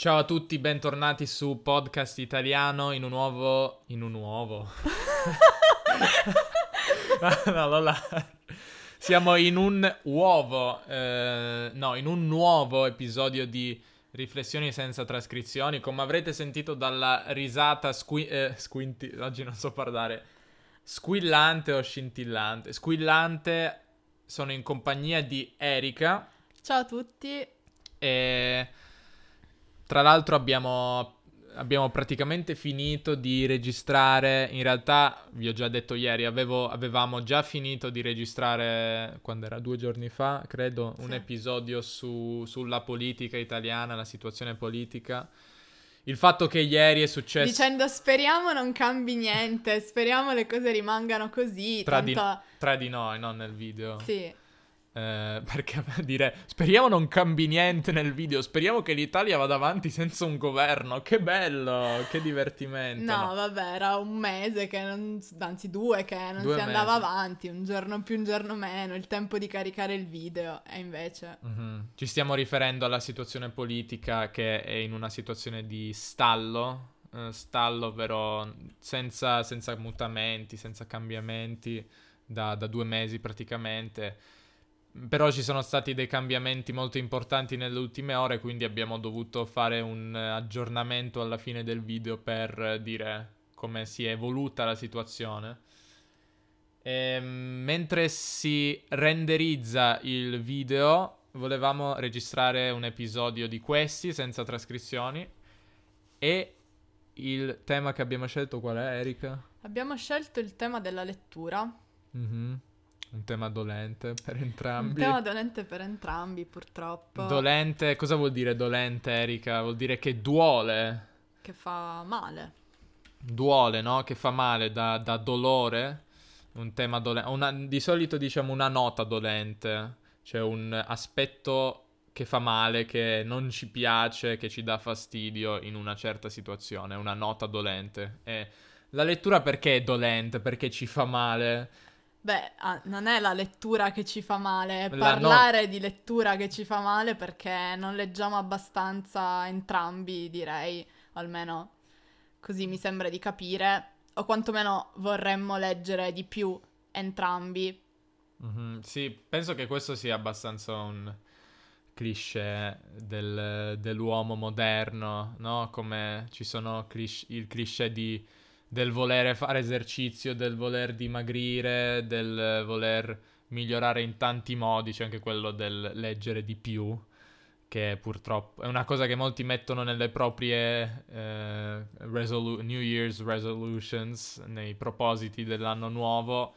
Ciao a tutti, bentornati su Podcast Italiano in un nuovo... in un nuovo... no, no, no, Siamo in un uovo, eh, no, in un nuovo episodio di Riflessioni senza trascrizioni. Come avrete sentito dalla risata squi- eh, squinti... oggi non so parlare. Squillante o scintillante? Squillante, sono in compagnia di Erika. Ciao a tutti. E tra l'altro abbiamo, abbiamo praticamente finito di registrare, in realtà vi ho già detto ieri, avevo, avevamo già finito di registrare, quando era due giorni fa, credo, sì. un episodio su, sulla politica italiana, la situazione politica. Il fatto che ieri è successo... Dicendo speriamo non cambi niente, speriamo le cose rimangano così. Tra, tanto... di, tra di noi, non nel video. Sì. Eh, perché dire speriamo non cambi niente nel video, speriamo che l'Italia vada avanti senza un governo. Che bello, che divertimento. No, no. vabbè, era un mese che non, anzi due che non due si mesi. andava avanti, un giorno più, un giorno meno, il tempo di caricare il video e invece... Mm-hmm. Ci stiamo riferendo alla situazione politica che è in una situazione di stallo, uh, stallo però senza, senza mutamenti, senza cambiamenti da, da due mesi praticamente però ci sono stati dei cambiamenti molto importanti nelle ultime ore, quindi abbiamo dovuto fare un aggiornamento alla fine del video per dire come si è evoluta la situazione. E, ehm, mentre si renderizza il video, volevamo registrare un episodio di questi senza trascrizioni. E il tema che abbiamo scelto qual è, Erika? Abbiamo scelto il tema della lettura. Mm-hmm. Un tema dolente per entrambi. Un tema dolente per entrambi, purtroppo. Dolente, cosa vuol dire dolente, Erika? Vuol dire che duole. Che fa male. Duole, no? Che fa male, da, da dolore. Un tema dolente. di solito diciamo una nota dolente. Cioè un aspetto che fa male, che non ci piace, che ci dà fastidio in una certa situazione. Una nota dolente. E la lettura perché è dolente? Perché ci fa male? Beh, non è la lettura che ci fa male, è parlare no... di lettura che ci fa male perché non leggiamo abbastanza entrambi, direi, almeno così mi sembra di capire, o quantomeno vorremmo leggere di più entrambi. Mm-hmm, sì, penso che questo sia abbastanza un cliché del, dell'uomo moderno, no? Come ci sono cliché, il cliché di del volere fare esercizio, del voler dimagrire, del voler migliorare in tanti modi, c'è anche quello del leggere di più, che purtroppo è una cosa che molti mettono nelle proprie eh, resolu- New Year's resolutions, nei propositi dell'anno nuovo,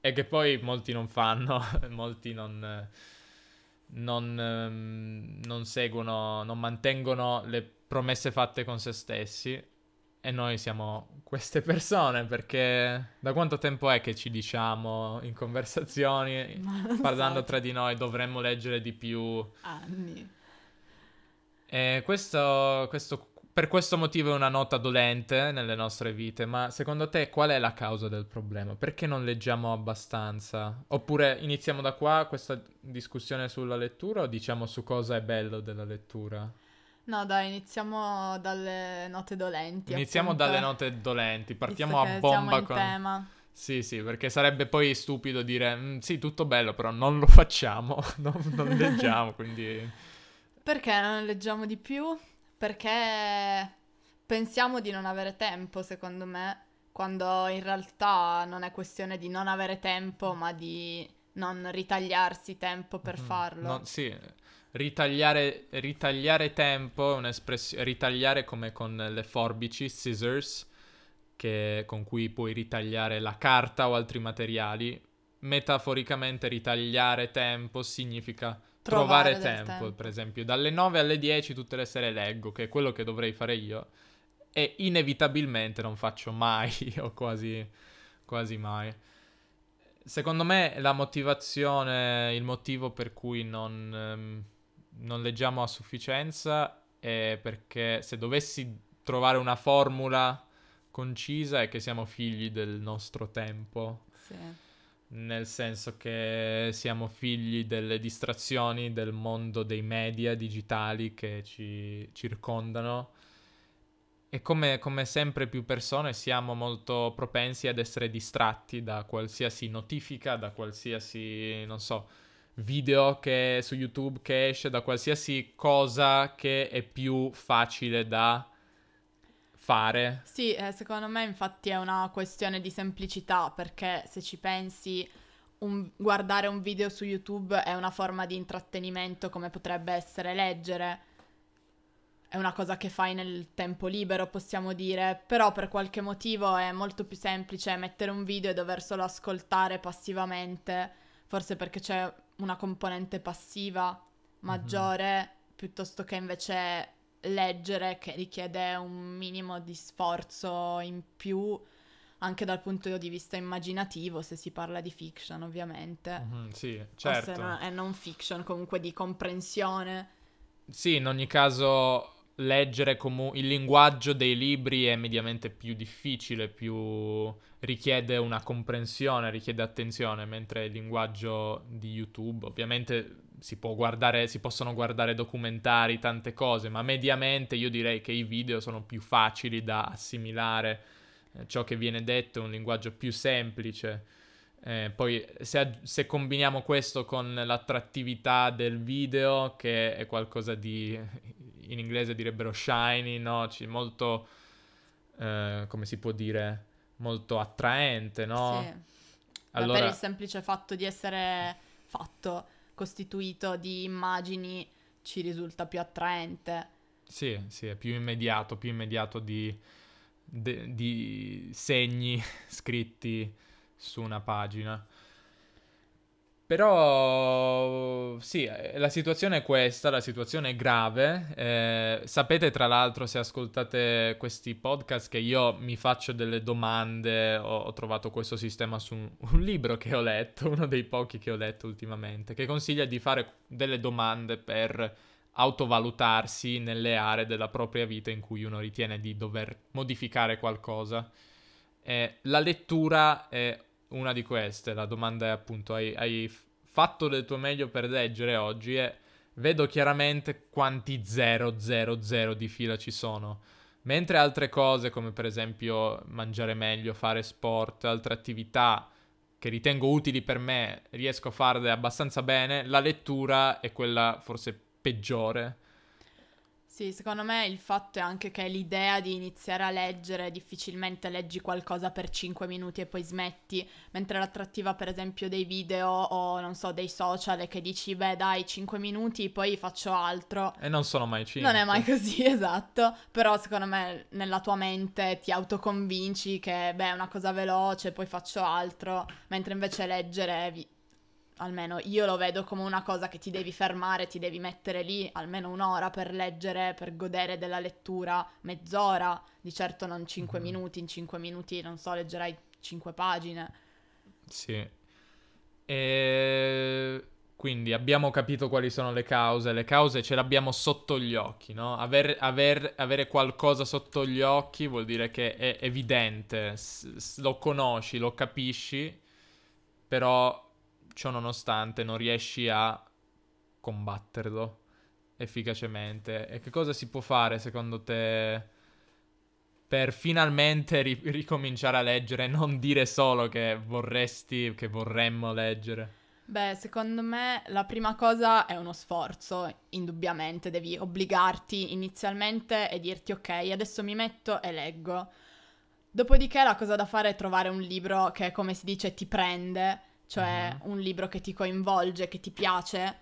e che poi molti non fanno, molti non, non, ehm, non seguono, non mantengono le promesse fatte con se stessi e noi siamo queste persone perché da quanto tempo è che ci diciamo in conversazioni, parlando so. tra di noi, dovremmo leggere di più? Anni. E questo, questo, per questo motivo è una nota dolente nelle nostre vite, ma secondo te qual è la causa del problema? Perché non leggiamo abbastanza? Oppure iniziamo da qua questa discussione sulla lettura o diciamo su cosa è bello della lettura? No, dai, iniziamo dalle note dolenti. Iniziamo appunto. dalle note dolenti, partiamo a bomba con... tema. Sì, sì, perché sarebbe poi stupido dire mm, sì, tutto bello, però non lo facciamo, non, non leggiamo, quindi... Perché non leggiamo di più? Perché pensiamo di non avere tempo, secondo me, quando in realtà non è questione di non avere tempo, ma di non ritagliarsi tempo per mm, farlo. No, sì, Ritagliare, ritagliare tempo è un'espressione. Ritagliare come con le forbici, scissors, che, con cui puoi ritagliare la carta o altri materiali. Metaforicamente, ritagliare tempo significa trovare, trovare tempo. tempo. Per esempio, dalle 9 alle 10 tutte le sere leggo, che è quello che dovrei fare io. E inevitabilmente non faccio mai, o quasi, quasi mai. Secondo me la motivazione, il motivo per cui non. Non leggiamo a sufficienza è perché se dovessi trovare una formula concisa è che siamo figli del nostro tempo. Sì. nel senso che siamo figli delle distrazioni del mondo dei media digitali che ci circondano e come, come, sempre più persone siamo molto propensi ad essere distratti da qualsiasi notifica, da qualsiasi, non so, video che su YouTube che esce, da qualsiasi cosa che è più facile da fare. Sì, eh, secondo me infatti è una questione di semplicità perché se ci pensi un, guardare un video su YouTube è una forma di intrattenimento come potrebbe essere leggere. È una cosa che fai nel tempo libero, possiamo dire, però per qualche motivo è molto più semplice mettere un video e dover solo ascoltare passivamente, forse perché c'è una componente passiva maggiore, mm-hmm. piuttosto che invece leggere che richiede un minimo di sforzo in più anche dal punto di vista immaginativo, se si parla di fiction, ovviamente. Mm-hmm, sì, certo. O se no, è non fiction, comunque di comprensione. Sì, in ogni caso leggere comu- il linguaggio dei libri è mediamente più difficile, più richiede una comprensione, richiede attenzione, mentre il linguaggio di YouTube ovviamente si, guardare, si possono guardare documentari, tante cose, ma mediamente io direi che i video sono più facili da assimilare, eh, ciò che viene detto è un linguaggio più semplice. Eh, poi se, se, combiniamo questo con l'attrattività del video, che è qualcosa di, in inglese direbbero shiny, no? C- molto, eh, come si può dire, molto attraente, no? Sì. Allora... Per il semplice fatto di essere fatto costituito di immagini ci risulta più attraente. Sì, sì, è più immediato, più immediato di, de, di segni scritti su una pagina. Però sì, eh, la situazione è questa, la situazione è grave. Eh, sapete tra l'altro se ascoltate questi podcast che io mi faccio delle domande, ho, ho trovato questo sistema su un, un, libro che ho letto, uno dei pochi che ho letto ultimamente, che consiglia di fare delle domande per autovalutarsi nelle aree della propria vita in cui uno ritiene di dover modificare qualcosa. Eh, la lettura è una di queste. La domanda è appunto: hai, hai fatto del tuo meglio per leggere oggi? E vedo chiaramente quanti 000 di fila ci sono. Mentre altre cose, come per esempio mangiare meglio, fare sport, altre attività che ritengo utili per me, riesco a farle abbastanza bene, la lettura è quella forse peggiore sì, secondo me il fatto è anche che l'idea di iniziare a leggere, difficilmente leggi qualcosa per 5 minuti e poi smetti, mentre l'attrattiva per esempio dei video o non so, dei social è che dici beh dai 5 minuti poi faccio altro. E non sono mai 5. Non è mai così, esatto, però secondo me nella tua mente ti autoconvinci che beh è una cosa veloce, poi faccio altro, mentre invece leggere almeno io lo vedo come una cosa che ti devi fermare, ti devi mettere lì almeno un'ora per leggere, per godere della lettura, mezz'ora, di certo non cinque mm. minuti, in cinque minuti non so, leggerai cinque pagine. Sì. E quindi abbiamo capito quali sono le cause, le cause ce le abbiamo sotto gli occhi, no? Aver, aver, avere qualcosa sotto gli occhi vuol dire che è evidente, lo conosci, lo capisci, però ciò nonostante non riesci a combatterlo efficacemente. E che cosa si può fare secondo te per finalmente ri- ricominciare a leggere e non dire solo che vorresti, che vorremmo leggere? Beh, secondo me la prima cosa è uno sforzo, indubbiamente, devi obbligarti inizialmente e dirti ok, adesso mi metto e leggo. Dopodiché la cosa da fare è trovare un libro che, come si dice, ti prende cioè uh-huh. un libro che ti coinvolge, che ti piace,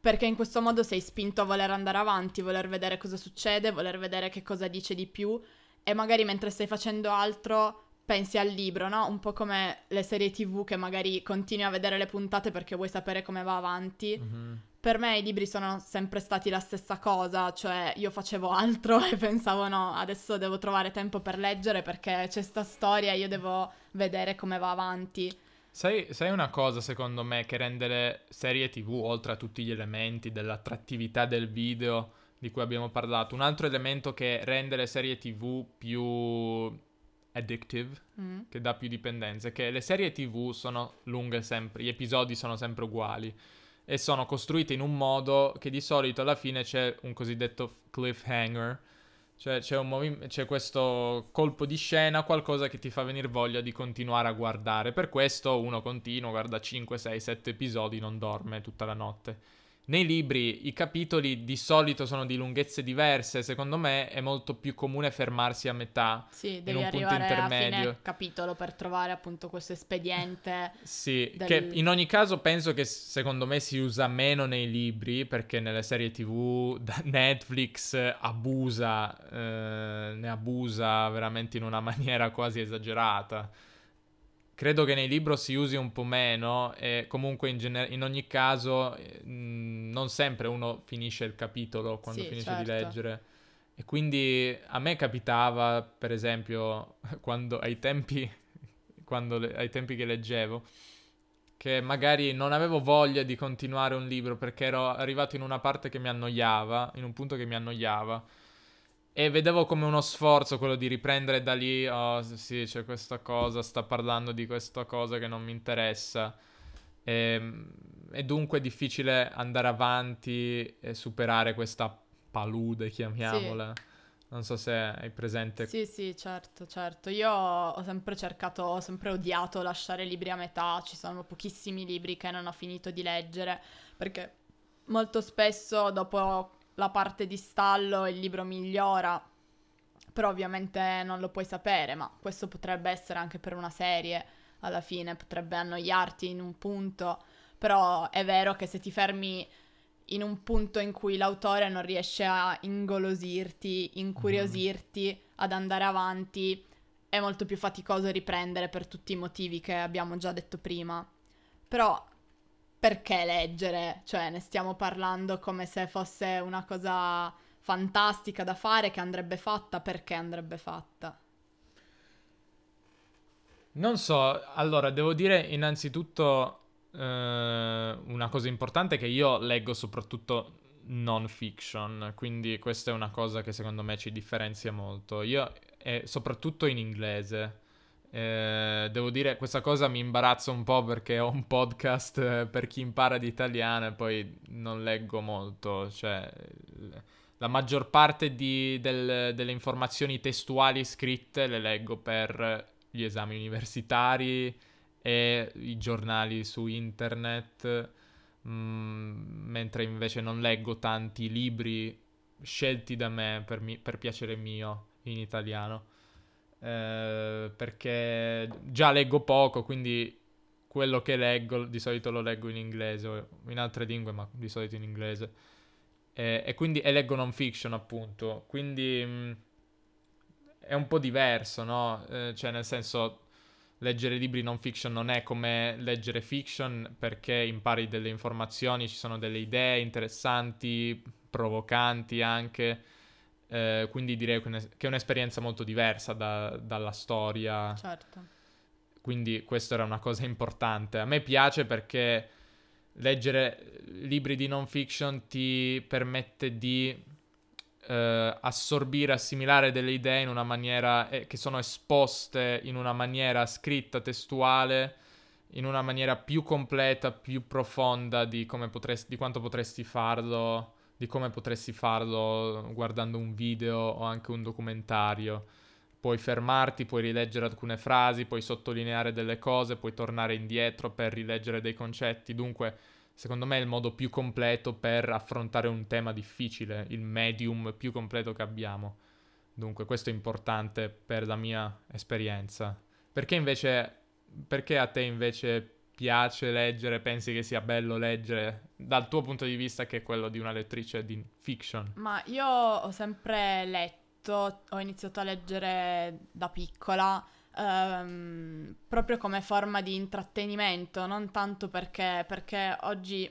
perché in questo modo sei spinto a voler andare avanti, voler vedere cosa succede, voler vedere che cosa dice di più e magari mentre stai facendo altro pensi al libro, no? Un po' come le serie TV che magari continui a vedere le puntate perché vuoi sapere come va avanti. Uh-huh. Per me i libri sono sempre stati la stessa cosa, cioè io facevo altro e pensavo no, adesso devo trovare tempo per leggere perché c'è sta storia, io devo vedere come va avanti. Sai, sai, una cosa secondo me che rende le serie tv, oltre a tutti gli elementi dell'attrattività del video di cui abbiamo parlato, un altro elemento che rende le serie tv più addictive, mm. che dà più dipendenza, che le serie tv sono lunghe sempre, gli episodi sono sempre uguali e sono costruite in un modo che di solito alla fine c'è un cosiddetto cliffhanger, cioè c'è, movim- c'è, questo colpo di scena, qualcosa che ti fa venire voglia di continuare a guardare. Per questo uno continua, guarda 5, 6, 7 episodi, non dorme tutta la notte. Nei libri i capitoli di solito sono di lunghezze diverse, secondo me è molto più comune fermarsi a metà. Sì, devi arrivare a fine capitolo per trovare appunto questo espediente. sì, del... che in ogni caso penso che secondo me si usa meno nei libri perché nelle serie tv Netflix abusa, eh, ne abusa veramente in una maniera quasi esagerata. Credo che nei libri si usi un po' meno e comunque in, gener- in ogni caso mh, mm, non sempre uno finisce il capitolo quando sì, finisce certo. di leggere. E quindi a me capitava, per esempio, quando ai tempi, quando le- ai tempi che leggevo, che magari non avevo voglia di continuare un libro perché ero arrivato in una parte che mi annoiava, in un punto che mi annoiava e vedevo come uno sforzo quello di riprendere da lì, oh sì, c'è questa cosa, sta parlando di questa cosa che non mi interessa. E, ehm, e dunque è difficile andare avanti e superare questa palude, chiamiamola. Sì. Non so se hai presente. Sì, sì, certo, certo. Io ho sempre cercato, ho sempre odiato lasciare libri a metà. Ci sono pochissimi libri che non ho finito di leggere perché molto spesso dopo la parte di stallo il libro migliora, però ovviamente non lo puoi sapere, ma questo potrebbe essere anche per una serie, alla fine potrebbe annoiarti in un punto, però è vero che se ti fermi in un punto in cui l'autore non riesce a ingolosirti, incuriosirti mm. ad andare avanti, è molto più faticoso riprendere per tutti i motivi che abbiamo già detto prima. Però perché leggere? Cioè, ne stiamo parlando come se fosse una cosa fantastica da fare che andrebbe fatta, perché andrebbe fatta? Non so, allora devo dire innanzitutto eh, una cosa importante che io leggo soprattutto non fiction, quindi questa è una cosa che secondo me ci differenzia molto. Io, e soprattutto in inglese, eh, devo dire, questa cosa mi imbarazza un po' perché ho un podcast eh, per chi impara di italiano e poi non leggo molto. Cioè, la maggior parte di, del, delle informazioni testuali scritte le leggo per gli esami universitari e i giornali su internet, mh, mm, mentre invece non leggo tanti libri scelti da me per, mi- per piacere mio in italiano. Eh, perché già leggo poco, quindi quello che leggo di solito lo leggo in inglese o in altre lingue, ma di solito in inglese. Eh, e quindi e leggo non fiction, appunto. Quindi mh, mm, è un po' diverso, no? Eh, cioè, nel senso, leggere libri non fiction non è come leggere fiction perché impari delle informazioni, ci sono delle idee interessanti, provocanti anche eh, quindi direi che è un'esperienza molto diversa da, dalla storia. Certo. Quindi questa era una cosa importante. A me piace perché leggere libri di non fiction ti permette di eh, assorbire, assimilare delle idee in una maniera eh, che sono esposte in una maniera scritta, testuale, in una maniera più completa, più profonda di, potresti, di quanto potresti farlo di come potresti farlo guardando un video o anche un documentario. Puoi fermarti, puoi rileggere alcune frasi, puoi sottolineare delle cose, puoi tornare indietro per rileggere dei concetti. Dunque, secondo me è il modo più completo per affrontare un tema difficile, il medium più completo che abbiamo. Dunque, questo è importante per la mia esperienza. Perché invece, perché a te invece piace leggere, pensi che sia bello leggere dal tuo punto di vista che è quello di una lettrice di fiction? Ma io ho sempre letto, ho iniziato a leggere da piccola um, proprio come forma di intrattenimento, non tanto perché, perché oggi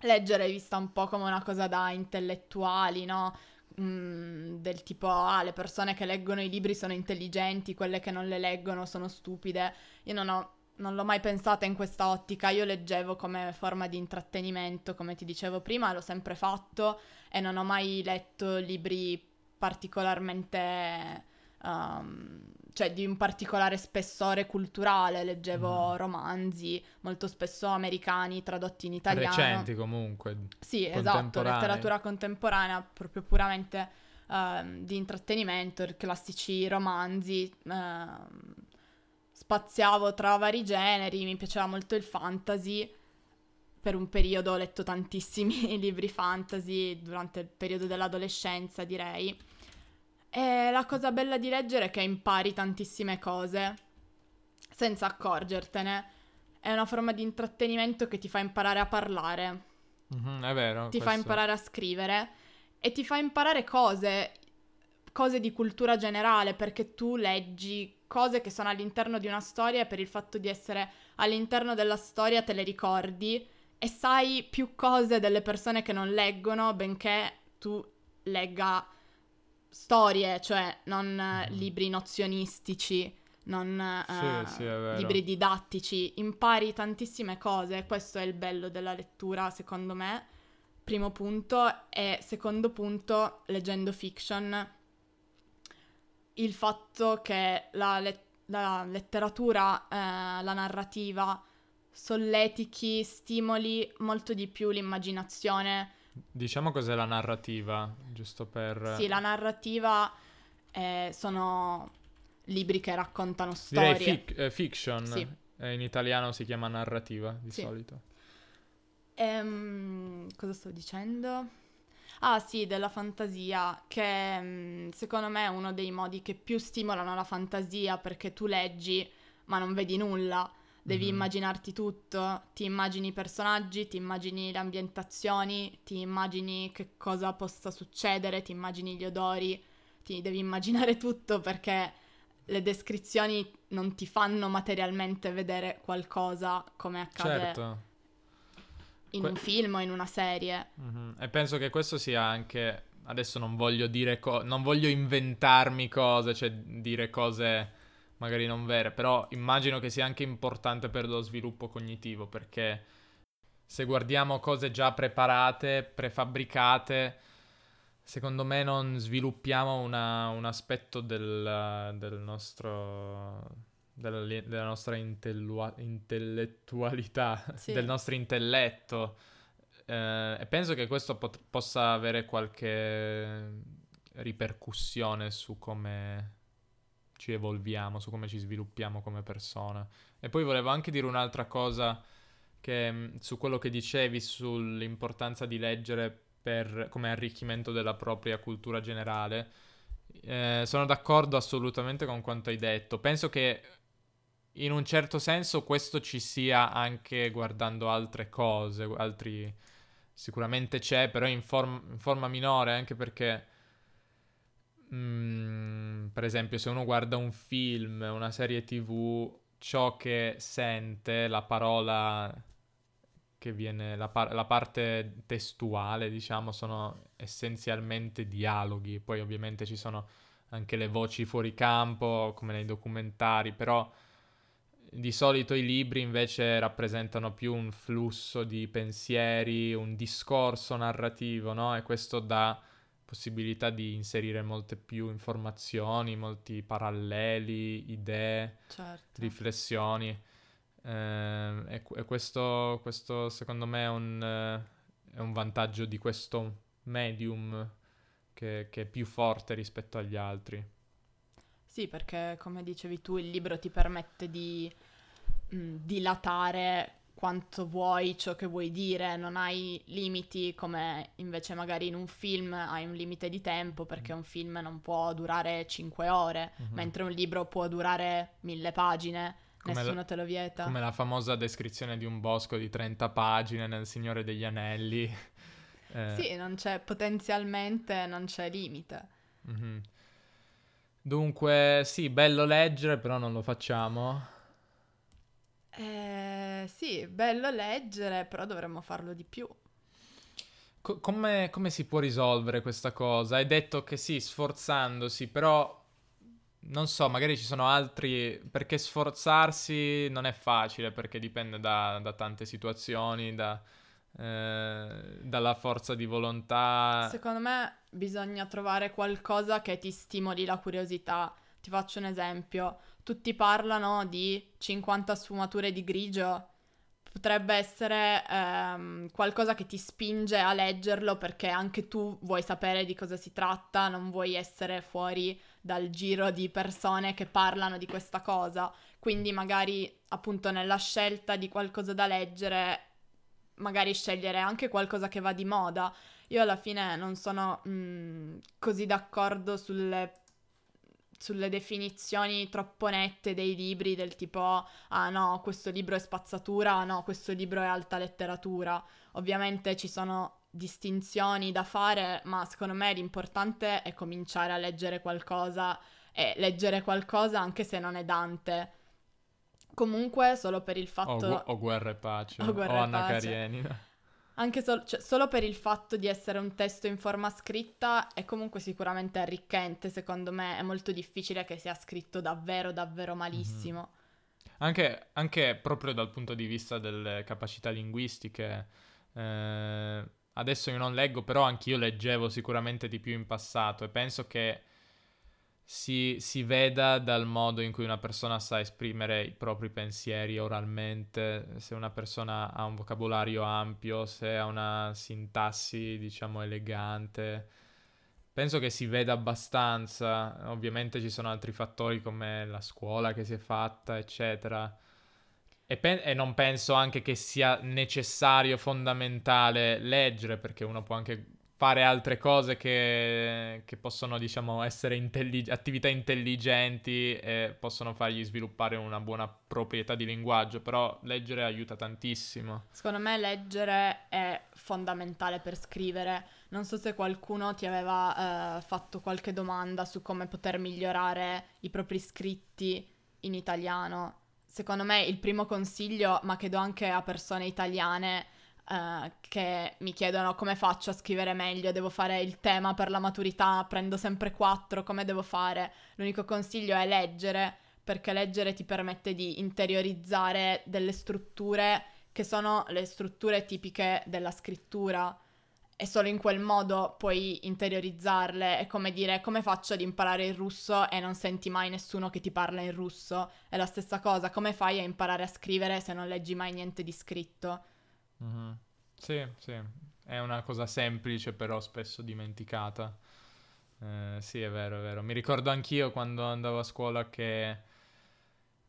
leggere è vista un po' come una cosa da intellettuali, no? Mm, del tipo, ah, le persone che leggono i libri sono intelligenti, quelle che non le leggono sono stupide. Io non ho non l'ho mai pensata in questa ottica, io leggevo come forma di intrattenimento, come ti dicevo prima, l'ho sempre fatto e non ho mai letto libri particolarmente um, cioè di un particolare spessore culturale, leggevo mm. romanzi molto spesso americani tradotti in italiano. Recenti comunque. Sì, esatto, letteratura contemporanea proprio puramente uh, di intrattenimento, classici romanzi. Uh, spaziavo tra vari generi, mi piaceva molto il fantasy. Per un periodo ho letto tantissimi libri fantasy durante il periodo dell'adolescenza, direi. E la cosa bella di leggere è che impari tantissime cose senza accorgertene. È una forma di intrattenimento che ti fa imparare a parlare. Mm-hmm, è vero. Ti questo. fa imparare a scrivere e ti fa imparare cose, cose di cultura generale, perché tu leggi cose che sono all'interno di una storia e per il fatto di essere all'interno della storia te le ricordi e sai più cose delle persone che non leggono, benché tu legga storie, cioè non mm. libri nozionistici, non sì, uh, sì, libri didattici, impari tantissime cose, questo è il bello della lettura secondo me, primo punto, e secondo punto, leggendo fiction, il fatto che la, let- la letteratura, eh, la narrativa solletichi, stimoli molto di più l'immaginazione, Diciamo cos'è la narrativa, giusto per... Sì, la narrativa eh, sono libri che raccontano storie. Direi fic- eh, fiction, sì. eh, in italiano si chiama narrativa di sì. solito. Ehm, cosa sto dicendo? Ah sì, della fantasia, che mm, secondo me è uno dei modi che più stimolano la fantasia perché tu leggi ma non vedi nulla devi mm-hmm. immaginarti tutto, ti immagini i personaggi, ti immagini le ambientazioni, ti immagini che cosa possa succedere, ti immagini gli odori, ti devi immaginare tutto perché le descrizioni non ti fanno materialmente vedere qualcosa come accade certo. In que- un film o in una serie. Mm-hmm. E penso che questo sia anche adesso non voglio dire co- non voglio inventarmi cose, cioè dire cose magari non vere, però immagino che sia anche importante per lo sviluppo cognitivo, perché se guardiamo cose già preparate, prefabbricate, secondo me non sviluppiamo una, un aspetto del, del nostro, della, della, nostra intellua, intellettualità, sì. del nostro intelletto. Eh, e penso che questo pot- possa avere qualche ripercussione su come ci evolviamo, su come ci sviluppiamo come persone. E poi volevo anche dire un'altra cosa che, mm, su quello che dicevi sull'importanza di leggere per, come arricchimento della propria cultura generale. Eh, sono d'accordo assolutamente con quanto hai detto. Penso che in un certo senso questo ci sia anche guardando altre cose, altri... Sicuramente c'è, però in, form- in forma minore, anche perché Mm, per esempio, se uno guarda un film, una serie TV, ciò che sente, la parola che viene, la, par- la parte testuale, diciamo, sono essenzialmente dialoghi. Poi ovviamente ci sono anche le voci fuori campo, come nei documentari, però di solito i libri invece rappresentano più un flusso di pensieri, un discorso narrativo, no? E questo dà possibilità di inserire molte più informazioni, molti paralleli, idee, certo. riflessioni. Eh, e, e questo, questo, secondo me è un, eh, è un, vantaggio di questo medium che, che è più forte rispetto agli altri. Sì, perché come dicevi tu, il libro ti permette di mh, dilatare quanto vuoi ciò che vuoi dire, non hai limiti come invece magari in un film hai un limite di tempo perché mm. un film non può durare 5 ore, uh-huh. mentre un libro può durare mille pagine, come nessuno la, te lo vieta. Come la famosa descrizione di un bosco di 30 pagine nel Signore degli Anelli. eh. Sì, non c'è potenzialmente, non c'è limite. Uh-huh. Dunque, sì, bello leggere, però non lo facciamo. Eh, sì, bello leggere, però dovremmo farlo di più. Co- come, come, si può risolvere questa cosa? Hai detto che sì, sforzandosi, però non so, magari ci sono altri... perché sforzarsi non è facile, perché dipende da, da tante situazioni, da, eh, dalla forza di volontà. Secondo me bisogna trovare qualcosa che ti stimoli la curiosità Ti faccio un esempio. Tutti parlano di 50 sfumature di grigio. Potrebbe essere ehm, qualcosa che ti spinge a leggerlo perché anche tu vuoi sapere di cosa si tratta, non vuoi essere fuori dal giro di persone che parlano di questa cosa. Quindi magari appunto nella scelta di qualcosa da leggere, magari scegliere anche qualcosa che va di moda. Io alla fine non sono mh, mm, così d'accordo sulle sulle definizioni troppo nette dei libri del tipo ah no, questo libro è spazzatura, ah no, questo libro è alta letteratura. Ovviamente ci sono distinzioni da fare, ma secondo me l'importante è cominciare a leggere qualcosa e leggere qualcosa anche se non è Dante. Comunque, solo per il fatto... O, gu- o Guerra e Pace, o, o Anna Pace. Karenina. Anche sol- cioè, solo per il fatto di essere un testo in forma scritta è comunque sicuramente arricchente, secondo me è molto difficile che sia scritto davvero, davvero malissimo. Mm-hmm. Anche, anche, proprio dal punto di vista delle capacità linguistiche, eh, adesso io non leggo, però anch'io leggevo sicuramente di più in passato e penso che si, si, veda dal modo in cui una persona sa esprimere i propri pensieri oralmente, se una persona ha un vocabolario ampio, se ha una sintassi, diciamo, elegante. Penso che si veda abbastanza, ovviamente ci sono altri fattori come la scuola che si è fatta, eccetera. E, pen- e non penso anche che sia necessario, fondamentale leggere, perché uno può anche fare altre cose che, che possono, diciamo, essere intellig- attività intelligenti e possono fargli sviluppare una buona proprietà di linguaggio, però leggere aiuta tantissimo. Secondo me leggere è fondamentale per scrivere. Non so se qualcuno ti aveva eh, fatto qualche domanda su come poter migliorare i propri scritti in italiano. Secondo me il primo consiglio, ma che do anche a persone italiane, Uh, che mi chiedono come faccio a scrivere meglio, devo fare il tema per la maturità, prendo sempre quattro, come devo fare? L'unico consiglio è leggere, perché leggere ti permette di interiorizzare delle strutture che sono le strutture tipiche della scrittura e solo in quel modo puoi interiorizzarle. È come dire come faccio ad imparare il russo e non senti mai nessuno che ti parla in russo. È la stessa cosa, come fai a imparare a scrivere se non leggi mai niente di scritto? Mm-hmm. Sì, sì, è una cosa semplice però spesso dimenticata. Eh, sì, è vero, è vero. Mi ricordo anch'io quando andavo a scuola che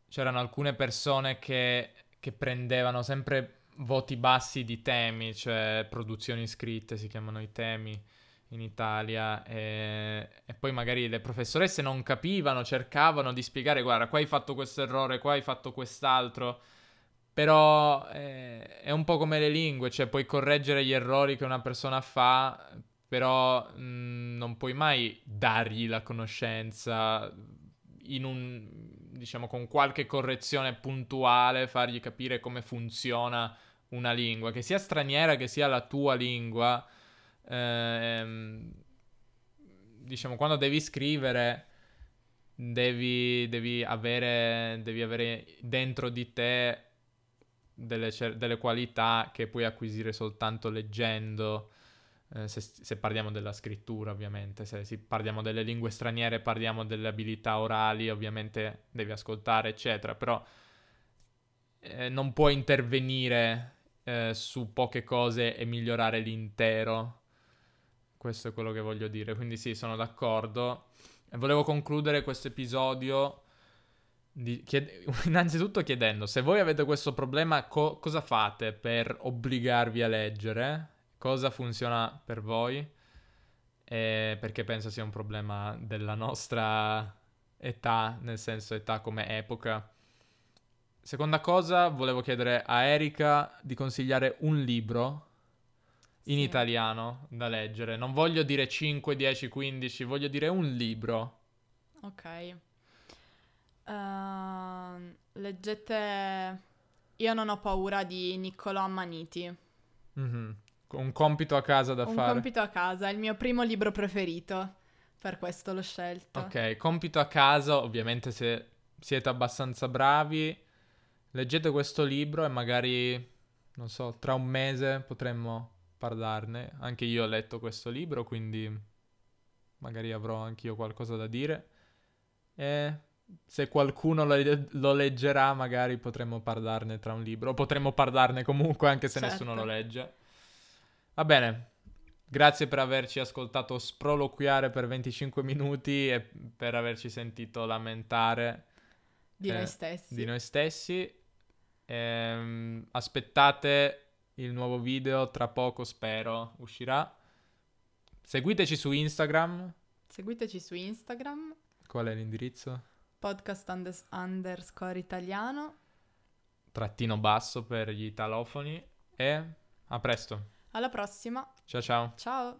c'erano alcune persone che, che prendevano sempre voti bassi di temi, cioè produzioni scritte si chiamano i temi in Italia e, e, poi magari le professoresse non capivano, cercavano di spiegare guarda qua hai fatto questo errore, qua hai fatto quest'altro però eh, è un po' come le lingue, cioè puoi correggere gli errori che una persona fa, però mh, mm, non puoi mai dargli la conoscenza in un, diciamo, con qualche correzione puntuale, fargli capire come funziona una lingua, che sia straniera, che sia la tua lingua. Ehm, diciamo, quando devi scrivere, devi, devi, avere, devi avere dentro di te delle, cer- delle qualità che puoi acquisire soltanto leggendo, eh, se, se, parliamo della scrittura ovviamente, se si, parliamo delle lingue straniere, parliamo delle abilità orali, ovviamente devi ascoltare, eccetera, però eh, non puoi intervenire eh, su poche cose e migliorare l'intero. Questo è quello che voglio dire, quindi sì, sono d'accordo. Volevo concludere questo episodio chied- innanzitutto chiedendo se voi avete questo problema, co- cosa fate per obbligarvi a leggere? Cosa funziona per voi? E perché penso sia un problema della nostra età, nel senso età come epoca. Seconda cosa, volevo chiedere a Erika di consigliare un libro in sì. italiano da leggere. Non voglio dire 5, 10, 15, voglio dire un libro. Ok. Uh, leggete Io non ho paura di Niccolò Ammaniti. Mm-hmm. Un compito a casa da Un fare. Un compito a casa, è il mio primo libro preferito. Per questo l'ho scelto. Ok, compito a casa, ovviamente se siete abbastanza bravi, leggete questo libro e magari, non so, tra un mese potremmo parlarne. Anche io ho letto questo libro, quindi magari avrò anch'io qualcosa da dire. E se qualcuno lo, lo, leggerà, magari potremmo parlarne tra un libro. O potremmo parlarne comunque, anche se certo. nessuno lo legge. Va bene. Grazie per averci ascoltato sproloquiare per 25 minuti e per averci sentito lamentare di eh, noi stessi. Di noi stessi. Ehm, aspettate il nuovo video, tra poco spero uscirà. Seguiteci su Instagram. Seguiteci su Instagram. Qual è l'indirizzo? Podcast unders- underscore italiano. Trattino basso per gli italofoni. E a presto. Alla prossima. Ciao ciao. Ciao.